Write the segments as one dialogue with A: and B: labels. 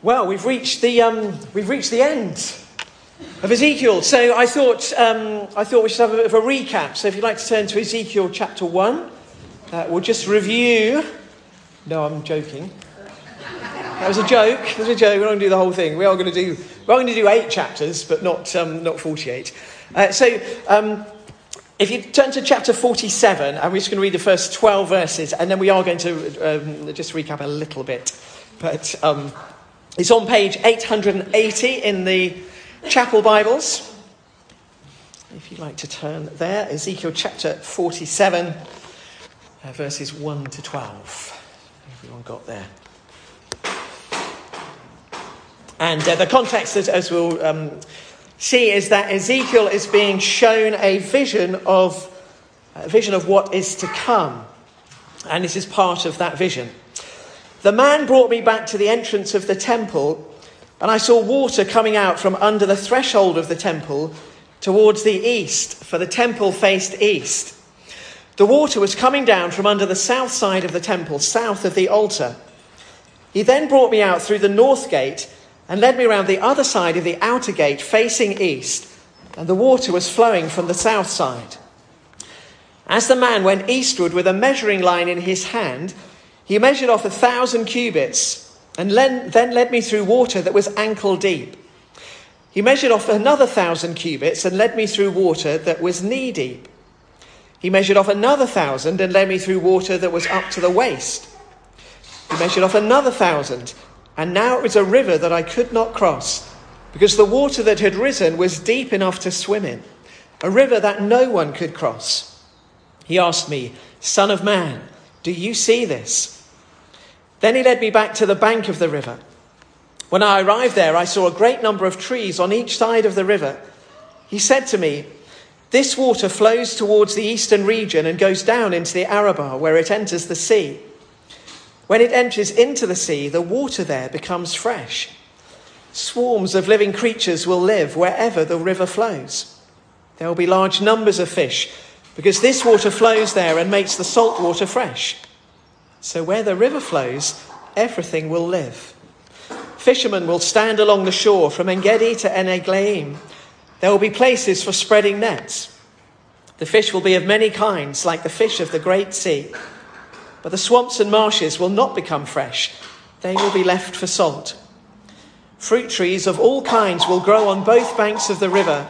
A: Well, we've reached the, um, we've reached the end of Ezekiel. So I thought, um, I thought we should have a bit of a recap. So if you'd like to turn to Ezekiel chapter 1, uh, we'll just review. No, I'm joking. That was a joke. That was a joke. We're not going to do the whole thing. We are going to do, we're going to do eight chapters, but not, um, not 48. Uh, so um, if you turn to chapter 47, and we're just going to read the first 12 verses, and then we are going to um, just recap a little bit. But um, it's on page 880 in the chapel Bibles. If you'd like to turn there, Ezekiel chapter 47, uh, verses 1 to 12. Everyone got there? And uh, the context, as, as we'll um, see, is that Ezekiel is being shown a vision of a vision of what is to come, and this is part of that vision. The man brought me back to the entrance of the temple, and I saw water coming out from under the threshold of the temple towards the east, for the temple faced east. The water was coming down from under the south side of the temple, south of the altar. He then brought me out through the north gate and led me around the other side of the outer gate facing east, and the water was flowing from the south side. As the man went eastward with a measuring line in his hand, he measured off a thousand cubits and then led me through water that was ankle deep. He measured off another thousand cubits and led me through water that was knee deep. He measured off another thousand and led me through water that was up to the waist. He measured off another thousand, and now it was a river that I could not cross, because the water that had risen was deep enough to swim in, a river that no one could cross. He asked me, Son of man, do you see this? Then he led me back to the bank of the river. When I arrived there, I saw a great number of trees on each side of the river. He said to me, This water flows towards the eastern region and goes down into the Arabah, where it enters the sea. When it enters into the sea, the water there becomes fresh. Swarms of living creatures will live wherever the river flows. There will be large numbers of fish, because this water flows there and makes the salt water fresh. So where the river flows, everything will live. Fishermen will stand along the shore from Engedi to En There will be places for spreading nets. The fish will be of many kinds, like the fish of the great sea. But the swamps and marshes will not become fresh, they will be left for salt. Fruit trees of all kinds will grow on both banks of the river.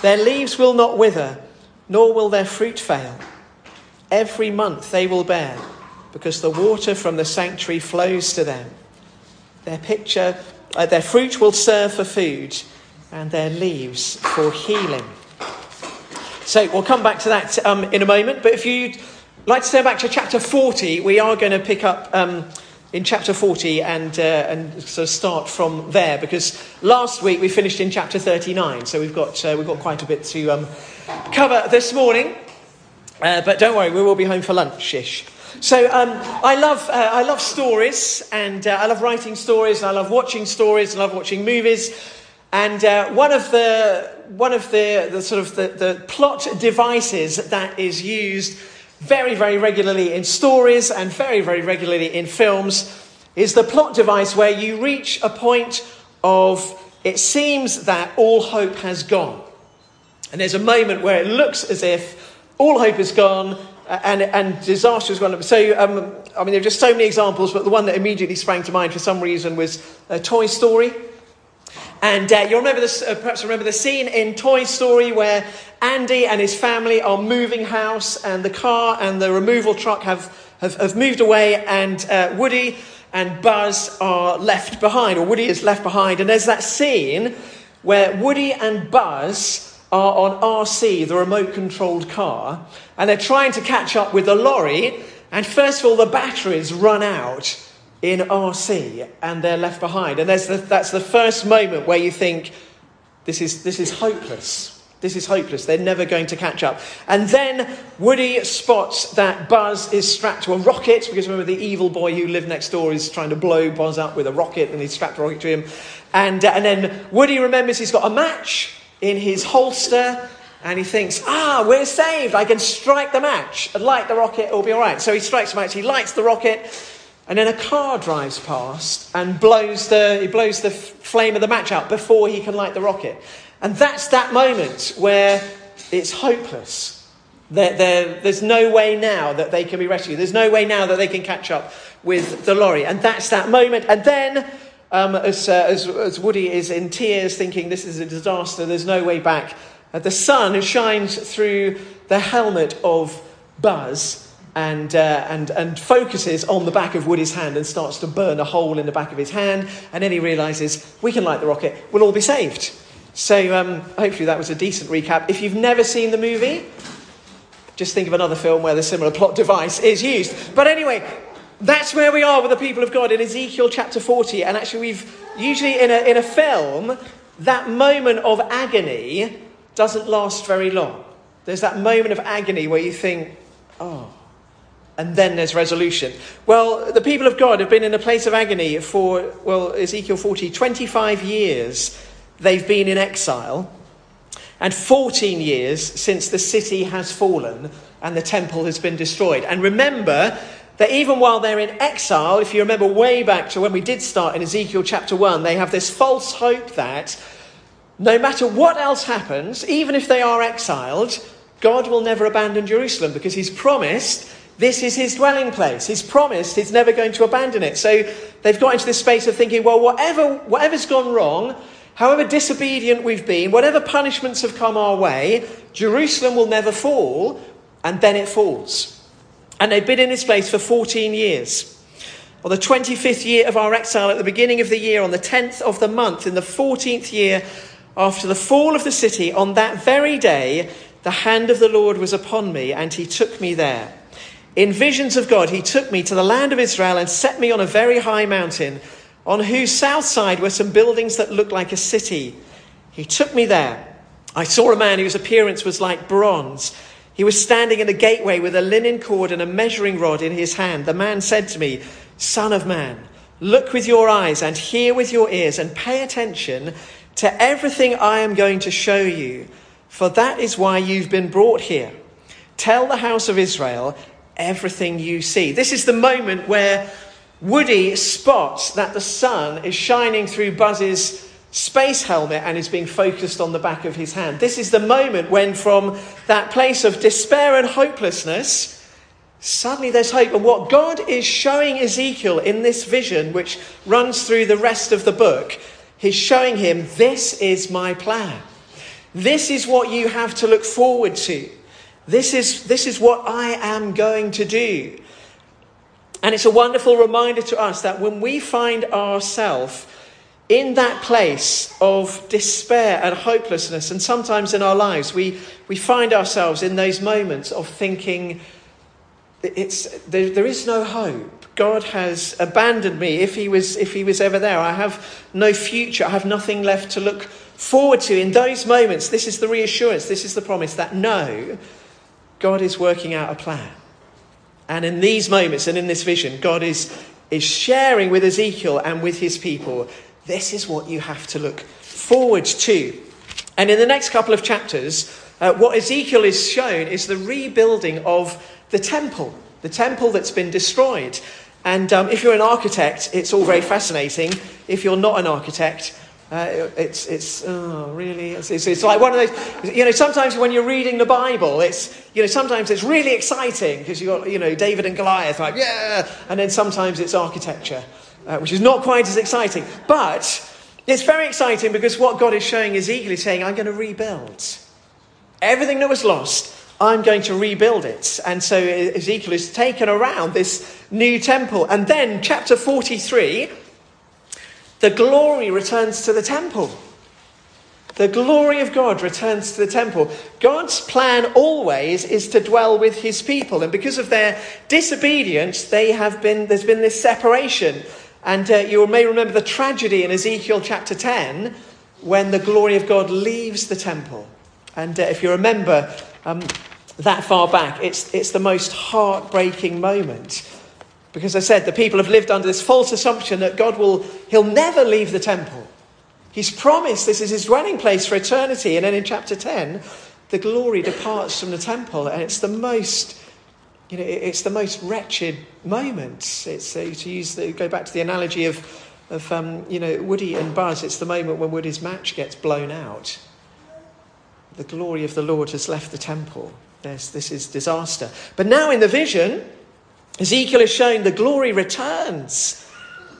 A: Their leaves will not wither, nor will their fruit fail. Every month they will bear because the water from the sanctuary flows to them. Their picture, uh, their fruit will serve for food, and their leaves for healing. So we'll come back to that um, in a moment. But if you'd like to turn back to chapter 40, we are going to pick up um, in chapter 40 and, uh, and sort of start from there because last week we finished in chapter 39. So we've got, uh, we've got quite a bit to um, cover this morning. Uh, but don't worry, we will be home for lunch ish. So um, I, love, uh, I love stories, and uh, I love writing stories, and I love watching stories, I love watching movies. And uh, one of the one of the, the sort of the, the plot devices that is used very very regularly in stories and very very regularly in films is the plot device where you reach a point of it seems that all hope has gone, and there's a moment where it looks as if all hope is gone and, and disaster has gone up. So, um, I mean, there are just so many examples, but the one that immediately sprang to mind for some reason was uh, Toy Story. And uh, you remember this, uh, perhaps remember the scene in Toy Story where Andy and his family are moving house, and the car and the removal truck have, have, have moved away, and uh, Woody and Buzz are left behind, or Woody is left behind. And there's that scene where Woody and Buzz are on RC, the remote controlled car, and they're trying to catch up with the lorry. And first of all, the batteries run out in RC and they're left behind. And the, that's the first moment where you think, this is, this is hopeless. This is hopeless. They're never going to catch up. And then Woody spots that Buzz is strapped to a rocket, because remember, the evil boy who lived next door is trying to blow Buzz up with a rocket, and he's strapped a rocket to him. And, uh, and then Woody remembers he's got a match, in his holster and he thinks, ah, we're saved. I can strike the match light the rocket, it'll be all right. So he strikes the match, he lights the rocket, And then a car drives past and blows the, he blows the flame of the match out before he can light the rocket. And that's that moment where it's hopeless. They're, they're, there's no way now that they can be rescued. There's no way now that they can catch up with the lorry. And that's that moment. And then, um, as, uh, as, as, Woody is in tears, thinking this is a disaster, there's no way back, uh, the sun shines through the helmet of Buzz and, uh, and, and focuses on the back of Woody's hand and starts to burn a hole in the back of his hand. And then he realizes, we can light the rocket, we'll all be saved. So um, hopefully that was a decent recap. If you've never seen the movie, just think of another film where the similar plot device is used. But anyway, that's where we are with the people of God in Ezekiel chapter 40. And actually, we've usually in a, in a film, that moment of agony doesn't last very long. There's that moment of agony where you think, oh, and then there's resolution. Well, the people of God have been in a place of agony for, well, Ezekiel 40, 25 years they've been in exile, and 14 years since the city has fallen and the temple has been destroyed. And remember that even while they're in exile, if you remember way back to when we did start in Ezekiel chapter 1, they have this false hope that no matter what else happens, even if they are exiled, God will never abandon Jerusalem because he's promised this is his dwelling place. He's promised he's never going to abandon it. So they've got into this space of thinking, well, whatever, whatever's gone wrong, however disobedient we've been, whatever punishments have come our way, Jerusalem will never fall, and then it falls. And they've been in this place for 14 years. On the 25th year of our exile, at the beginning of the year, on the 10th of the month, in the 14th year after the fall of the city, on that very day, the hand of the Lord was upon me, and he took me there. In visions of God, he took me to the land of Israel and set me on a very high mountain, on whose south side were some buildings that looked like a city. He took me there. I saw a man whose appearance was like bronze. He was standing in the gateway with a linen cord and a measuring rod in his hand. The man said to me, Son of man, look with your eyes and hear with your ears and pay attention to everything I am going to show you, for that is why you've been brought here. Tell the house of Israel everything you see. This is the moment where Woody spots that the sun is shining through Buzz's space helmet and is being focused on the back of his hand. This is the moment when, from that place of despair and hopelessness, suddenly there's hope. And what God is showing Ezekiel in this vision, which runs through the rest of the book, he's showing him this is my plan. This is what you have to look forward to. This is, this is what I am going to do. And it's a wonderful reminder to us that when we find ourselves in that place of despair and hopelessness, and sometimes in our lives, we, we find ourselves in those moments of thinking, it's, there, there is no hope. God has abandoned me if he, was, if he was ever there. I have no future. I have nothing left to look forward to. In those moments, this is the reassurance, this is the promise that no, God is working out a plan. And in these moments and in this vision, God is, is sharing with Ezekiel and with his people this is what you have to look forward to. And in the next couple of chapters, uh, what Ezekiel is shown is the rebuilding of the temple, the temple that's been destroyed. And um, if you're an architect, it's all very fascinating. If you're not an architect, uh, it's, it's, oh, really? It's, it's, it's, like one of those, you know, sometimes when you're reading the Bible, it's, you know, sometimes it's really exciting because you've got, you know, David and Goliath, like, yeah, and then sometimes it's architecture, uh, which is not quite as exciting. But it's very exciting because what God is showing is is saying, I'm going to rebuild. Everything that was lost, I'm going to rebuild it. And so Ezekiel is taken around this new temple. And then, chapter 43, the glory returns to the temple. The glory of God returns to the temple. God's plan always is to dwell with his people. And because of their disobedience, they have been, there's been this separation. And uh, you may remember the tragedy in Ezekiel chapter 10 when the glory of God leaves the temple. And uh, if you remember um, that far back, it's, it's the most heartbreaking moment because I said the people have lived under this false assumption that God will, he'll never leave the temple. He's promised this is his dwelling place for eternity. And then in chapter 10, the glory departs from the temple. And it's the most You know, it's the most wretched moment. It's uh, to use the, go back to the analogy of, of um, you know, Woody and Buzz. It's the moment when Woody's match gets blown out. The glory of the Lord has left the temple. There's, this is disaster. But now in the vision, Ezekiel is shown the glory returns.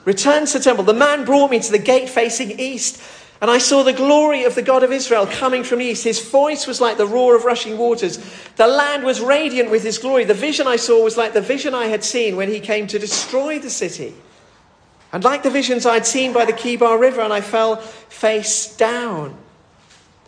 A: Returns to the temple. The man brought me to the gate facing east, and I saw the glory of the God of Israel coming from east. His voice was like the roar of rushing waters. The land was radiant with his glory. The vision I saw was like the vision I had seen when he came to destroy the city. And like the visions I'd seen by the Chebar River, and I fell face down.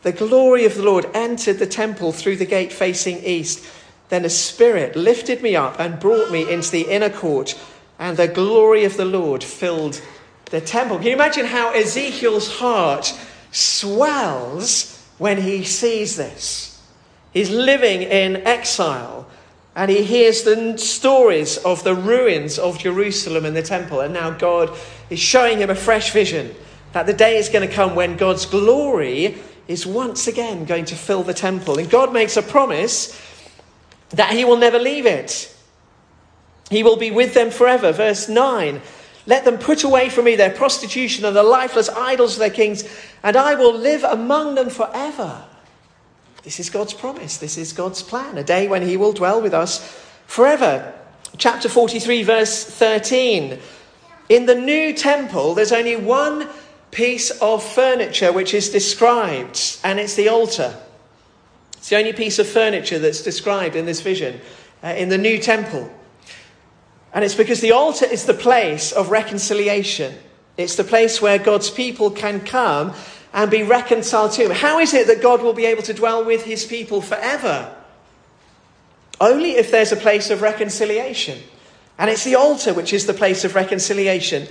A: The glory of the Lord entered the temple through the gate facing east. Then a spirit lifted me up and brought me into the inner court, and the glory of the Lord filled the temple. Can you imagine how Ezekiel's heart swells when he sees this? He's living in exile and he hears the stories of the ruins of Jerusalem and the temple, and now God is showing him a fresh vision that the day is going to come when God's glory is once again going to fill the temple. And God makes a promise that he will never leave it. He will be with them forever. Verse 9 Let them put away from me their prostitution and the lifeless idols of their kings, and I will live among them forever. This is God's promise. This is God's plan. A day when he will dwell with us forever. Chapter 43, verse 13. In the new temple, there's only one piece of furniture which is described, and it's the altar. It's the only piece of furniture that's described in this vision uh, in the new temple. And it's because the altar is the place of reconciliation. It's the place where God's people can come and be reconciled to Him. How is it that God will be able to dwell with His people forever? Only if there's a place of reconciliation. And it's the altar which is the place of reconciliation.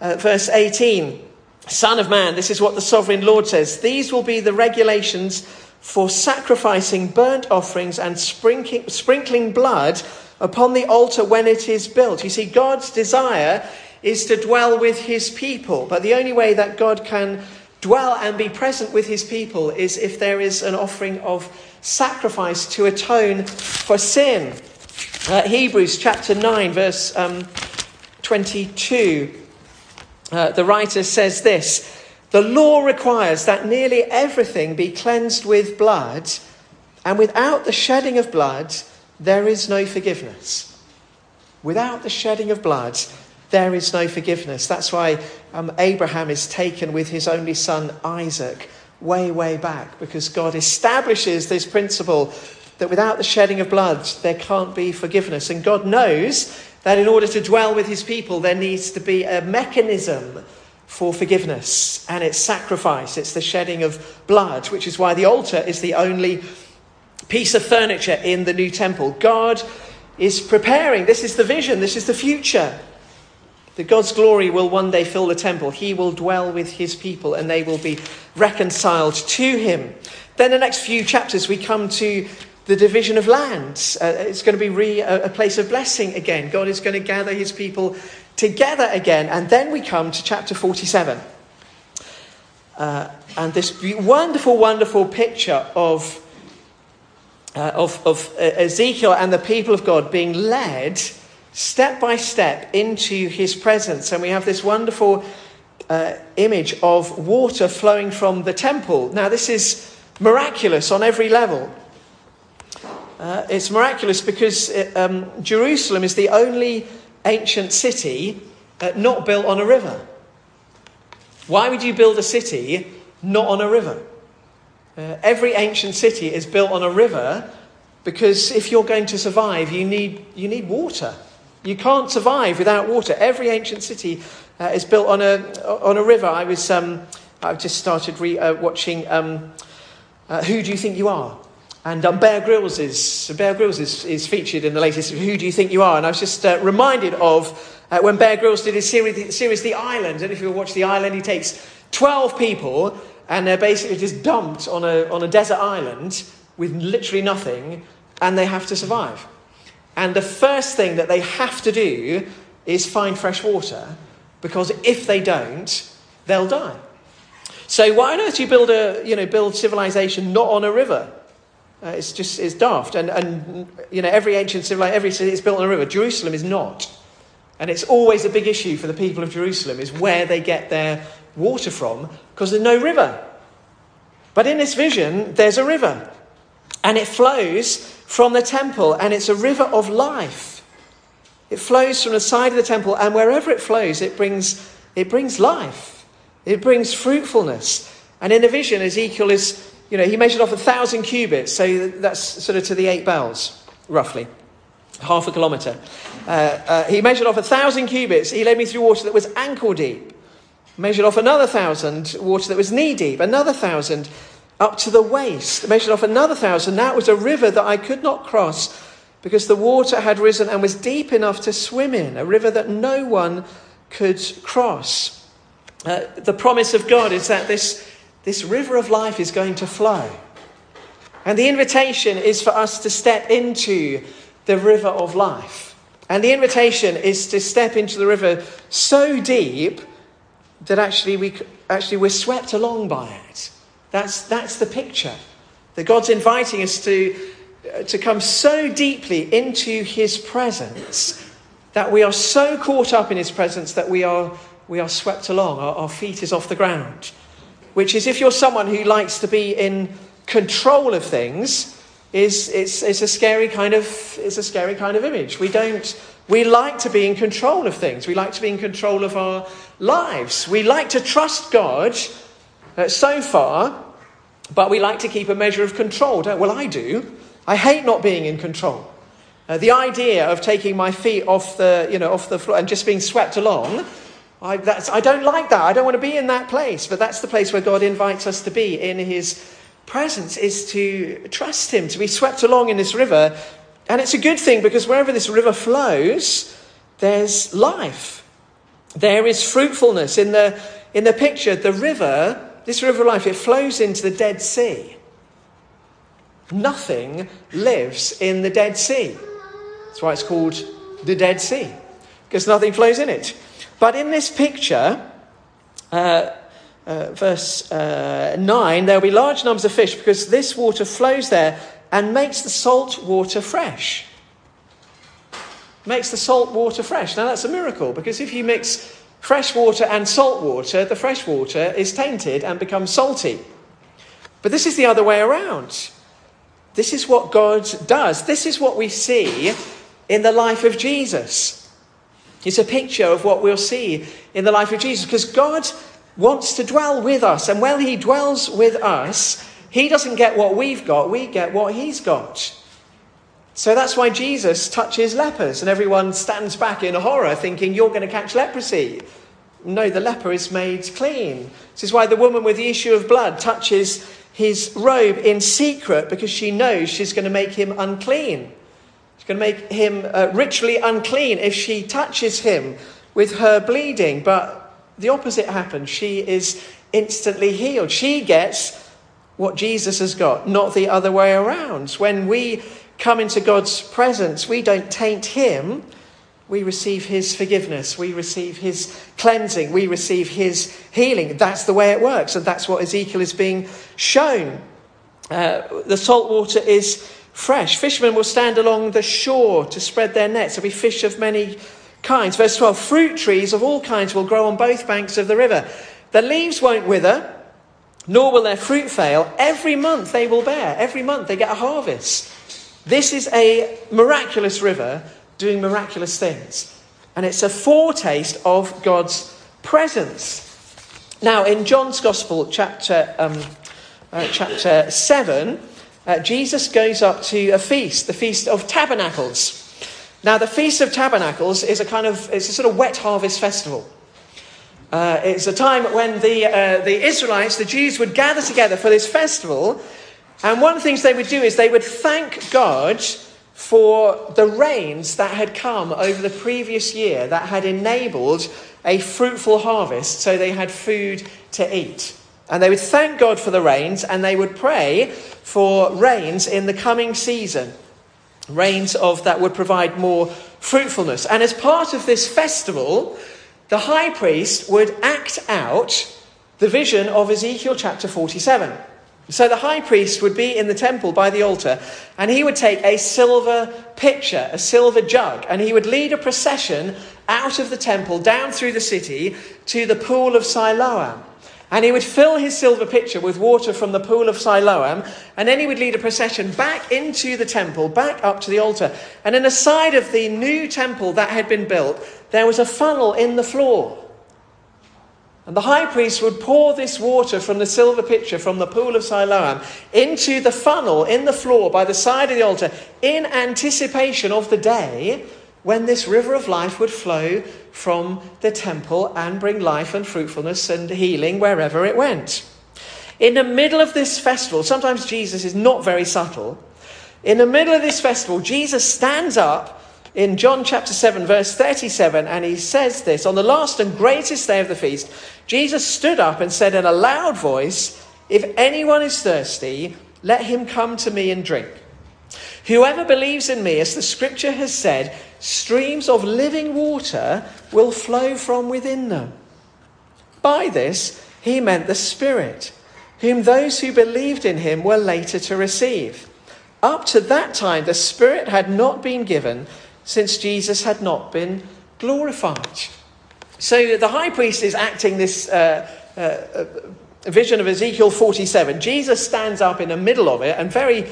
A: Uh, verse 18 Son of man, this is what the sovereign Lord says. These will be the regulations for sacrificing burnt offerings and sprinkling, sprinkling blood upon the altar when it is built. You see, God's desire is to dwell with his people, but the only way that God can dwell and be present with his people is if there is an offering of sacrifice to atone for sin. Uh, Hebrews chapter 9, verse um, 22. Uh, the writer says this The law requires that nearly everything be cleansed with blood, and without the shedding of blood, there is no forgiveness. Without the shedding of blood, there is no forgiveness. That's why um, Abraham is taken with his only son Isaac way, way back, because God establishes this principle that without the shedding of blood, there can't be forgiveness. And God knows that in order to dwell with his people, there needs to be a mechanism for forgiveness, and it's sacrifice, it's the shedding of blood, which is why the altar is the only piece of furniture in the new temple. God is preparing, this is the vision, this is the future. That God's glory will one day fill the temple. He will dwell with his people and they will be reconciled to him. Then, the next few chapters, we come to the division of lands. Uh, it's going to be re, a, place of blessing again. God is going to gather his people together again. And then we come to chapter 47. Uh, and this wonderful, wonderful picture of, uh, of, of uh, Ezekiel and the people of God being led step by step into his presence. And we have this wonderful uh, image of water flowing from the temple. Now, this is miraculous on every level. Uh, it's miraculous because it, um, Jerusalem is the only ancient city uh, not built on a river. Why would you build a city not on a river? Uh, every ancient city is built on a river because if you're going to survive, you need, you need water. You can't survive without water. Every ancient city uh, is built on a, on a river. I was, um, I've just started re, uh, watching um, uh, Who Do You Think You Are? And um, Bear Grylls is Bear Grylls is, is featured in the latest. Who do you think you are? And I was just uh, reminded of uh, when Bear Grylls did his series, series The Island. And if you watch The Island, he takes twelve people and they're basically just dumped on a on a desert island with literally nothing, and they have to survive. And the first thing that they have to do is find fresh water, because if they don't, they'll die. So why on earth do you build a you know build civilization not on a river? Uh, it's just it's daft. And, and you know, every ancient civilization, every city is built on a river. Jerusalem is not. And it's always a big issue for the people of Jerusalem is where they get their water from because there's no river. But in this vision, there's a river. And it flows from the temple, and it's a river of life. It flows from the side of the temple, and wherever it flows, it brings, it brings life. It brings fruitfulness. And in the vision, Ezekiel is, you know, he measured off a thousand cubits, so that's sort of to the eight bells, roughly, half a kilometre. Uh, uh, he measured off a thousand cubits. He led me through water that was ankle deep. Measured off another thousand, water that was knee deep. Another thousand, up to the waist. Measured off another thousand. That was a river that I could not cross because the water had risen and was deep enough to swim in. A river that no one could cross. Uh, the promise of God is that this this river of life is going to flow. And the invitation is for us to step into the river of life. And the invitation is to step into the river so deep that actually, we, actually we're swept along by it. That's, that's the picture. That God's inviting us to, uh, to come so deeply into his presence that we are so caught up in his presence that we are, we are swept along. Our, our feet is off the ground which is if you're someone who likes to be in control of things, is it's, it's a scary kind of it's a scary kind of image. We don't we like to be in control of things. We like to be in control of our lives. We like to trust God uh, so far, but we like to keep a measure of control. Don't? Well, I do. I hate not being in control. Uh, the idea of taking my feet off the, you know, off the floor and just being swept along I, I don't like that. I don't want to be in that place. But that's the place where God invites us to be in His presence, is to trust Him, to be swept along in this river. And it's a good thing because wherever this river flows, there's life. There is fruitfulness. In the, in the picture, the river, this river of life, it flows into the Dead Sea. Nothing lives in the Dead Sea. That's why it's called the Dead Sea, because nothing flows in it. But in this picture, uh, uh, verse uh, 9, there will be large numbers of fish because this water flows there and makes the salt water fresh. Makes the salt water fresh. Now that's a miracle because if you mix fresh water and salt water, the fresh water is tainted and becomes salty. But this is the other way around. This is what God does. This is what we see in the life of Jesus. It's a picture of what we'll see in the life of Jesus because God wants to dwell with us. And when He dwells with us, He doesn't get what we've got, we get what He's got. So that's why Jesus touches lepers, and everyone stands back in horror thinking, You're going to catch leprosy. No, the leper is made clean. This is why the woman with the issue of blood touches his robe in secret because she knows she's going to make him unclean She's going to make him uh, ritually unclean if she touches him with her bleeding. But the opposite happens. She is instantly healed. She gets what Jesus has got, not the other way around. When we come into God's presence, we don't taint him. We receive his forgiveness. We receive his cleansing. We receive his healing. That's the way it works. And that's what Ezekiel is being shown. Uh, the salt water is fresh. Fishermen will stand along the shore to spread their nets. There'll be fish of many kinds. Verse 12 Fruit trees of all kinds will grow on both banks of the river. The leaves won't wither, nor will their fruit fail. Every month they will bear. Every month they get a harvest. This is a miraculous river doing miraculous things. And it's a foretaste of God's presence. Now, in John's Gospel, chapter, um, uh, chapter 7, uh, Jesus goes up to a feast, the Feast of Tabernacles. Now, the Feast of Tabernacles is a kind of, it's a sort of wet harvest festival. Uh, it's a time when the, uh, the Israelites, the Jews, would gather together for this festival. And one of the things they would do is they would thank God for the rains that had come over the previous year that had enabled a fruitful harvest so they had food to eat. And they would thank God for the rains and they would pray for rains in the coming season. Rains of that would provide more fruitfulness. And as part of this festival, the high priest would act out the vision of Ezekiel chapter 47. So the high priest would be in the temple by the altar, and he would take a silver pitcher, a silver jug, and he would lead a procession out of the temple down through the city to the pool of Siloam. And he would fill his silver pitcher with water from the pool of Siloam, and then he would lead a procession back into the temple, back up to the altar. And in the side of the new temple that had been built, there was a funnel in the floor. And the high priest would pour this water from the silver pitcher from the pool of Siloam into the funnel in the floor by the side of the altar in anticipation of the day when this river of life would flow from the temple and bring life and fruitfulness and healing wherever it went. In the middle of this festival, sometimes Jesus is not very subtle. In the middle of this festival, Jesus stands up in John chapter 7, verse 37, and he says this On the last and greatest day of the feast, Jesus stood up and said in a loud voice, If anyone is thirsty, let him come to me and drink. Whoever believes in me, as the scripture has said, streams of living water will flow from within them. By this, he meant the Spirit, whom those who believed in him were later to receive. Up to that time, the Spirit had not been given since Jesus had not been glorified. So the high priest is acting this uh, uh, vision of Ezekiel 47. Jesus stands up in the middle of it and very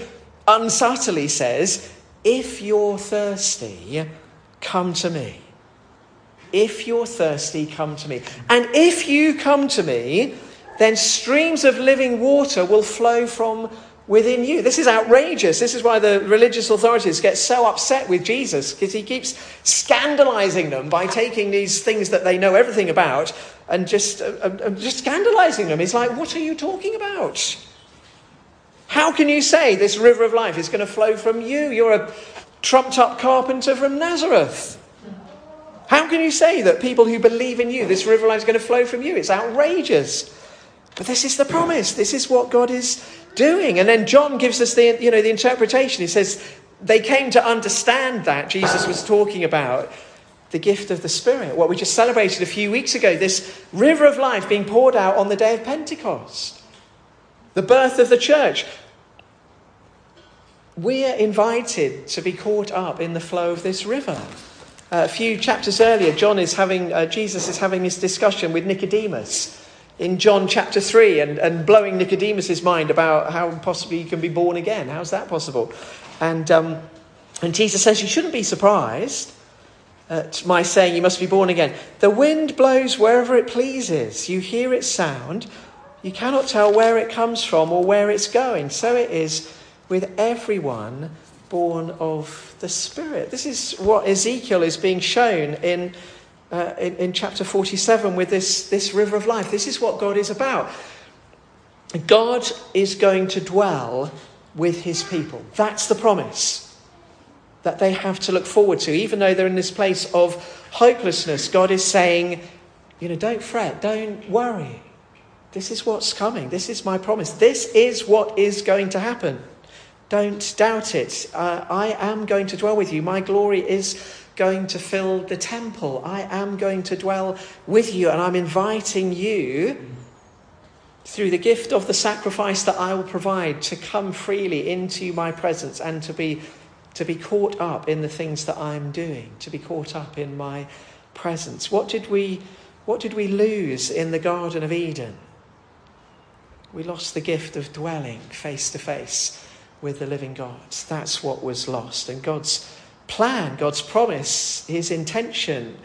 A: unsubtly says, If you're thirsty, come to me. If you're thirsty, come to me. And if you come to me, then streams of living water will flow from within you. This is outrageous. This is why the religious authorities get so upset with Jesus, because he keeps scandalizing them by taking these things that they know everything about and just, uh, uh, uh, just scandalizing them. He's like, What are you talking about? How can you say this river of life is going to flow from you? You're a trumped up carpenter from Nazareth. How can you say that people who believe in you, this river of life is going to flow from you? It's outrageous. But this is the promise. This is what God is doing. And then John gives us the, you know, the interpretation. He says they came to understand that Jesus was talking about the gift of the Spirit, what we just celebrated a few weeks ago, this river of life being poured out on the day of Pentecost, the birth of the church. We are invited to be caught up in the flow of this river. Uh, a few chapters earlier, John is having, uh, Jesus is having this discussion with Nicodemus in John chapter 3 and, and blowing Nicodemus' mind about how possibly you can be born again. How's that possible? And, um, and Jesus says, You shouldn't be surprised at my saying you must be born again. The wind blows wherever it pleases. You hear its sound. You cannot tell where it comes from or where it's going. So it is with everyone born of the Spirit. This is what Ezekiel is being shown in uh, in, in chapter 47 with this, this river of life. This is what God is about. God is going to dwell with his people. That's the promise that they have to look forward to. Even though they're in this place of hopelessness, God is saying, you know, don't fret, don't worry. This is what's coming. This is my promise. This is what is going to happen. Don't doubt it. Uh, I am going to dwell with you. My glory is going to fill the temple. I am going to dwell with you, and I'm inviting you through the gift of the sacrifice that I will provide to come freely into my presence and to be, to be caught up in the things that I'm doing, to be caught up in my presence. What did we, what did we lose in the Garden of Eden? We lost the gift of dwelling face to face with the living God. That's what was lost. And God's plan, God's promise, His intention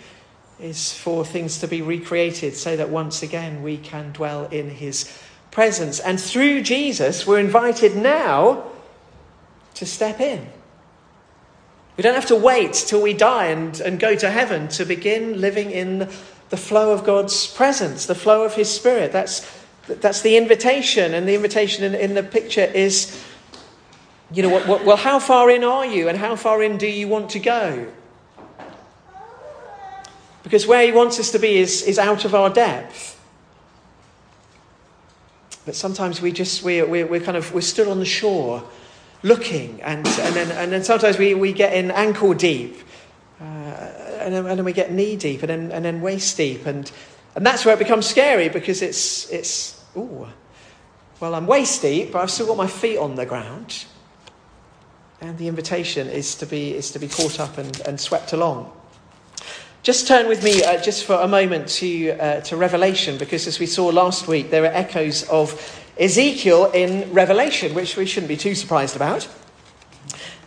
A: is for things to be recreated so that once again we can dwell in His presence. And through Jesus, we're invited now to step in. We don't have to wait till we die and, and go to heaven to begin living in the flow of God's presence, the flow of His Spirit. That's, that's the invitation, and the invitation in, in the picture is you know, what, well, how far in are you and how far in do you want to go? Because where he wants us to be is, is out of our depth. But sometimes we just, we're, we're, we're kind of, we're still on the shore looking, and, and, then, and then sometimes we, we get in ankle deep, uh, and, then, and then we get knee deep, and then, and then waist deep. And, and that's where it becomes scary because it's, it's ooh, Well, I'm waist deep, but I've still got my feet on the ground. And the invitation is to be, is to be caught up and, and swept along. Just turn with me uh, just for a moment to, uh, to Revelation, because as we saw last week, there are echoes of Ezekiel in Revelation, which we shouldn't be too surprised about.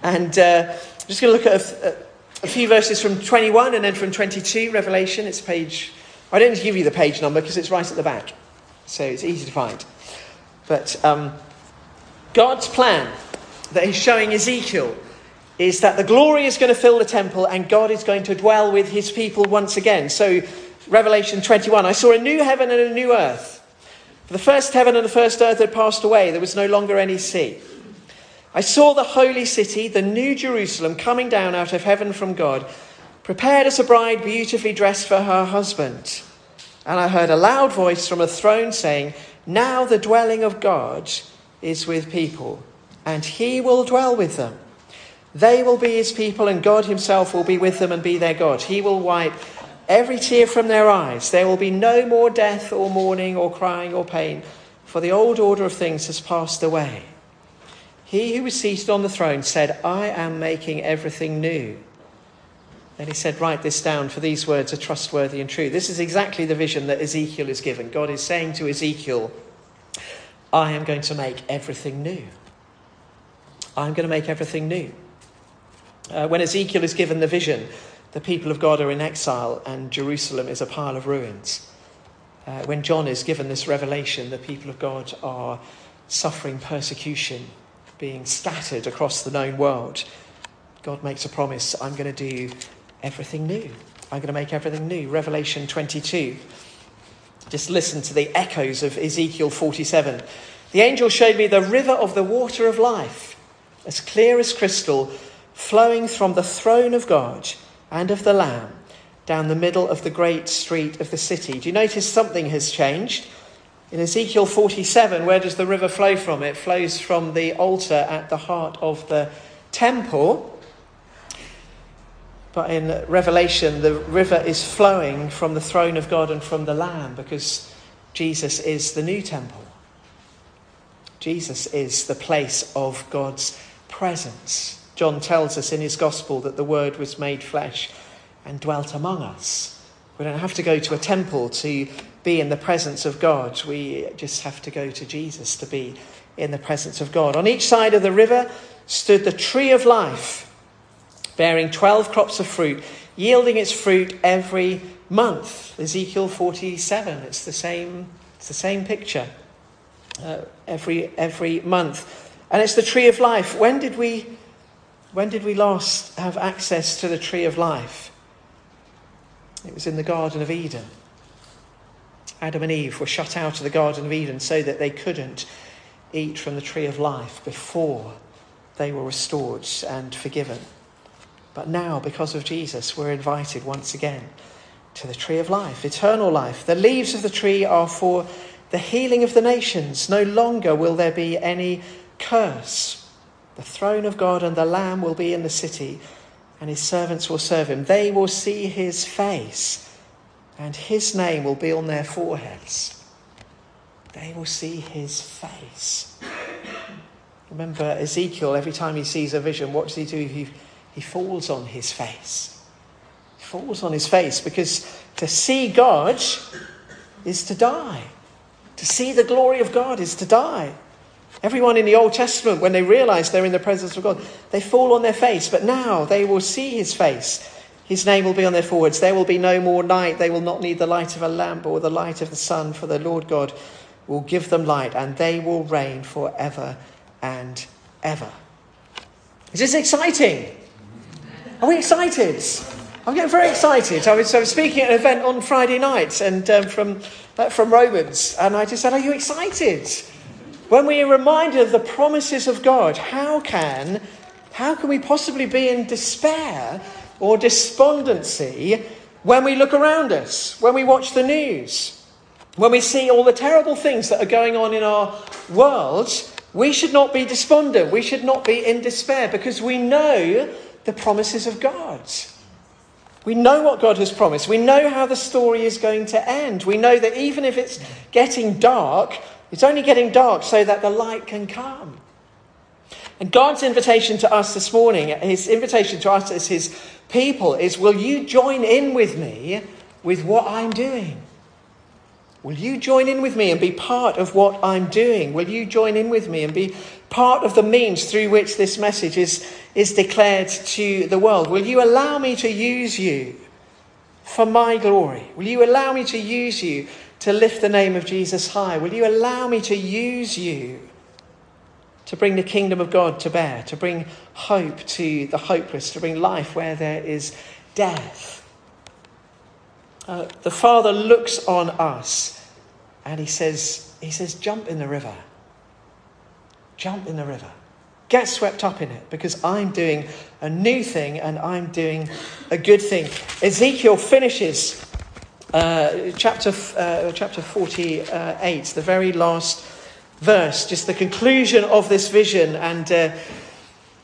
A: And uh, I'm just going to look at a, a, few verses from 21 and then from 22, Revelation. It's page, I don't need to give you the page number because it's right at the back, so it's easy to find. But um, God's plan that He's showing Ezekiel is that the glory is going to fill the temple and God is going to dwell with his people once again. So, Revelation 21 I saw a new heaven and a new earth. For the first heaven and the first earth had passed away, there was no longer any sea. I saw the holy city, the new Jerusalem, coming down out of heaven from God, prepared as a bride beautifully dressed for her husband. And I heard a loud voice from a throne saying, Now the dwelling of God is with people, and he will dwell with them. They will be his people, and God himself will be with them and be their God. He will wipe every tear from their eyes. There will be no more death or mourning or crying or pain, for the old order of things has passed away. He who was seated on the throne said, I am making everything new. Then he said, Write this down, for these words are trustworthy and true. This is exactly the vision that Ezekiel is given. God is saying to Ezekiel, I am going to make everything new. I'm going to make everything new. Uh, when Ezekiel is given the vision, the people of God are in exile and Jerusalem is a pile of ruins. Uh, when John is given this revelation, the people of God are suffering persecution, being scattered across the known world. God makes a promise I'm going to do everything new. I'm going to make everything new. Revelation 22. Just listen to the echoes of Ezekiel 47. The angel showed me the river of the water of life, as clear as crystal flowing from the throne of God and of the Lamb down the middle of the great street of the city. Do you notice something has changed? In Ezekiel 47, where does the river flow from? It flows from the altar at the heart of the temple. But in Revelation, the river is flowing from the throne of God and from the Lamb because Jesus is the new temple. Jesus is the place of God's presence. John tells us in his gospel that the Word was made flesh and dwelt among us. We don't have to go to a temple to be in the presence of God. We just have to go to Jesus to be in the presence of God. On each side of the river stood the tree of life, bearing 12 crops of fruit, yielding its fruit every month. Ezekiel 47, it's the same, it's the same picture uh, every, every month. And it's the tree of life. When did we when did we last have access to the tree of life? It was in the Garden of Eden. Adam and Eve were shut out of the Garden of Eden so that they couldn't eat from the tree of life before they were restored and forgiven. But now, because of Jesus, we're invited once again to the tree of life, eternal life. The leaves of the tree are for the healing of the nations. No longer will there be any curse. The throne of God and the Lamb will be in the city, and his servants will serve him. They will see his face, and his name will be on their foreheads. They will see his face. Remember Ezekiel, every time he sees a vision, what does he do? He, he falls on his face. He falls on his face because to see God is to die. To see the glory of God is to die. Everyone in the Old Testament, when they realize they're in the presence of God, they fall on their face. But now they will see his face. His name will be on their foreheads. There will be no more night. They will not need the light of a lamp or the light of the sun, for the Lord God will give them light, and they will reign forever and ever. Is this exciting? Are we excited? I'm getting very excited. I was, I was speaking at an event on Friday night and um, from, uh, from Romans, and I just said, Are you excited? When we are reminded of the promises of God, how can, how can we possibly be in despair or despondency when we look around us, when we watch the news, when we see all the terrible things that are going on in our world? We should not be despondent. We should not be in despair because we know the promises of God. We know what God has promised. We know how the story is going to end. We know that even if it's getting dark, It's only getting dark so that the light can come. And God's invitation to us this morning, his invitation to us as his people, is Will you join in with me with what I'm doing? Will you join in with me and be part of what I'm doing? Will you join in with me and be part of the means through which this message is, is declared to the world? Will you allow me to use you for my glory? Will you allow me to use you to lift the name of Jesus high? Will you allow me to use you to bring the kingdom of God to bear, to bring hope to the hopeless, to bring life where there is death. Uh, the Father looks on us and he says, he says, jump in the river. Jump in the river. Get swept up in it because I'm doing a new thing and I'm doing a good thing. Ezekiel finishes uh, chapter, uh, chapter 48, the very last verse, just the conclusion of this vision and uh,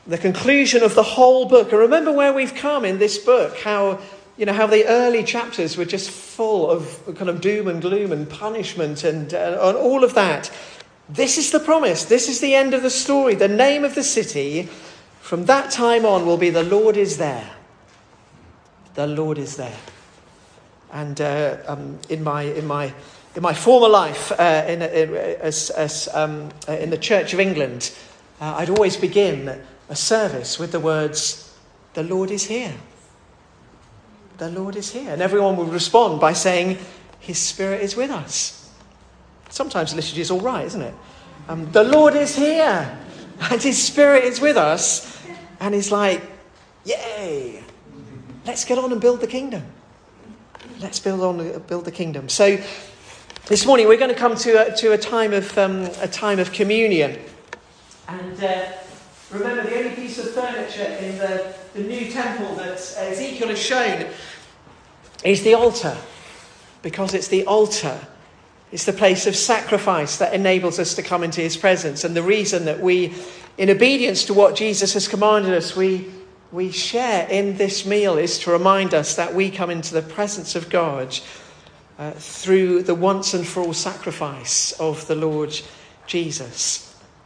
A: the conclusion of the whole book. And remember where we've come in this book, how, you know, how the early chapters were just full of kind of doom and gloom and punishment and, uh, and all of that. This is the promise. This is the end of the story. The name of the city from that time on will be The Lord is there. The Lord is there. And uh, um, in my, in my in my former life uh, in, in, as, as, um, uh, in the Church of England, uh, I'd always begin a service with the words, The Lord is here. The Lord is here. And everyone would respond by saying, His Spirit is with us. Sometimes liturgy is all right, isn't it? Um, the Lord is here, and His Spirit is with us. And He's like, Yay! Let's get on and build the kingdom. Let's build on build the kingdom. So this morning we're going to come to a, to a, time, of, um, a time of communion. And uh, remember, the only piece of furniture in the, the new temple that Ezekiel has shown is the altar. Because it's the altar, it's the place of sacrifice that enables us to come into his presence. And the reason that we, in obedience to what Jesus has commanded us, we, we share in this meal is to remind us that we come into the presence of God uh, through the once and for all sacrifice of the Lord Jesus.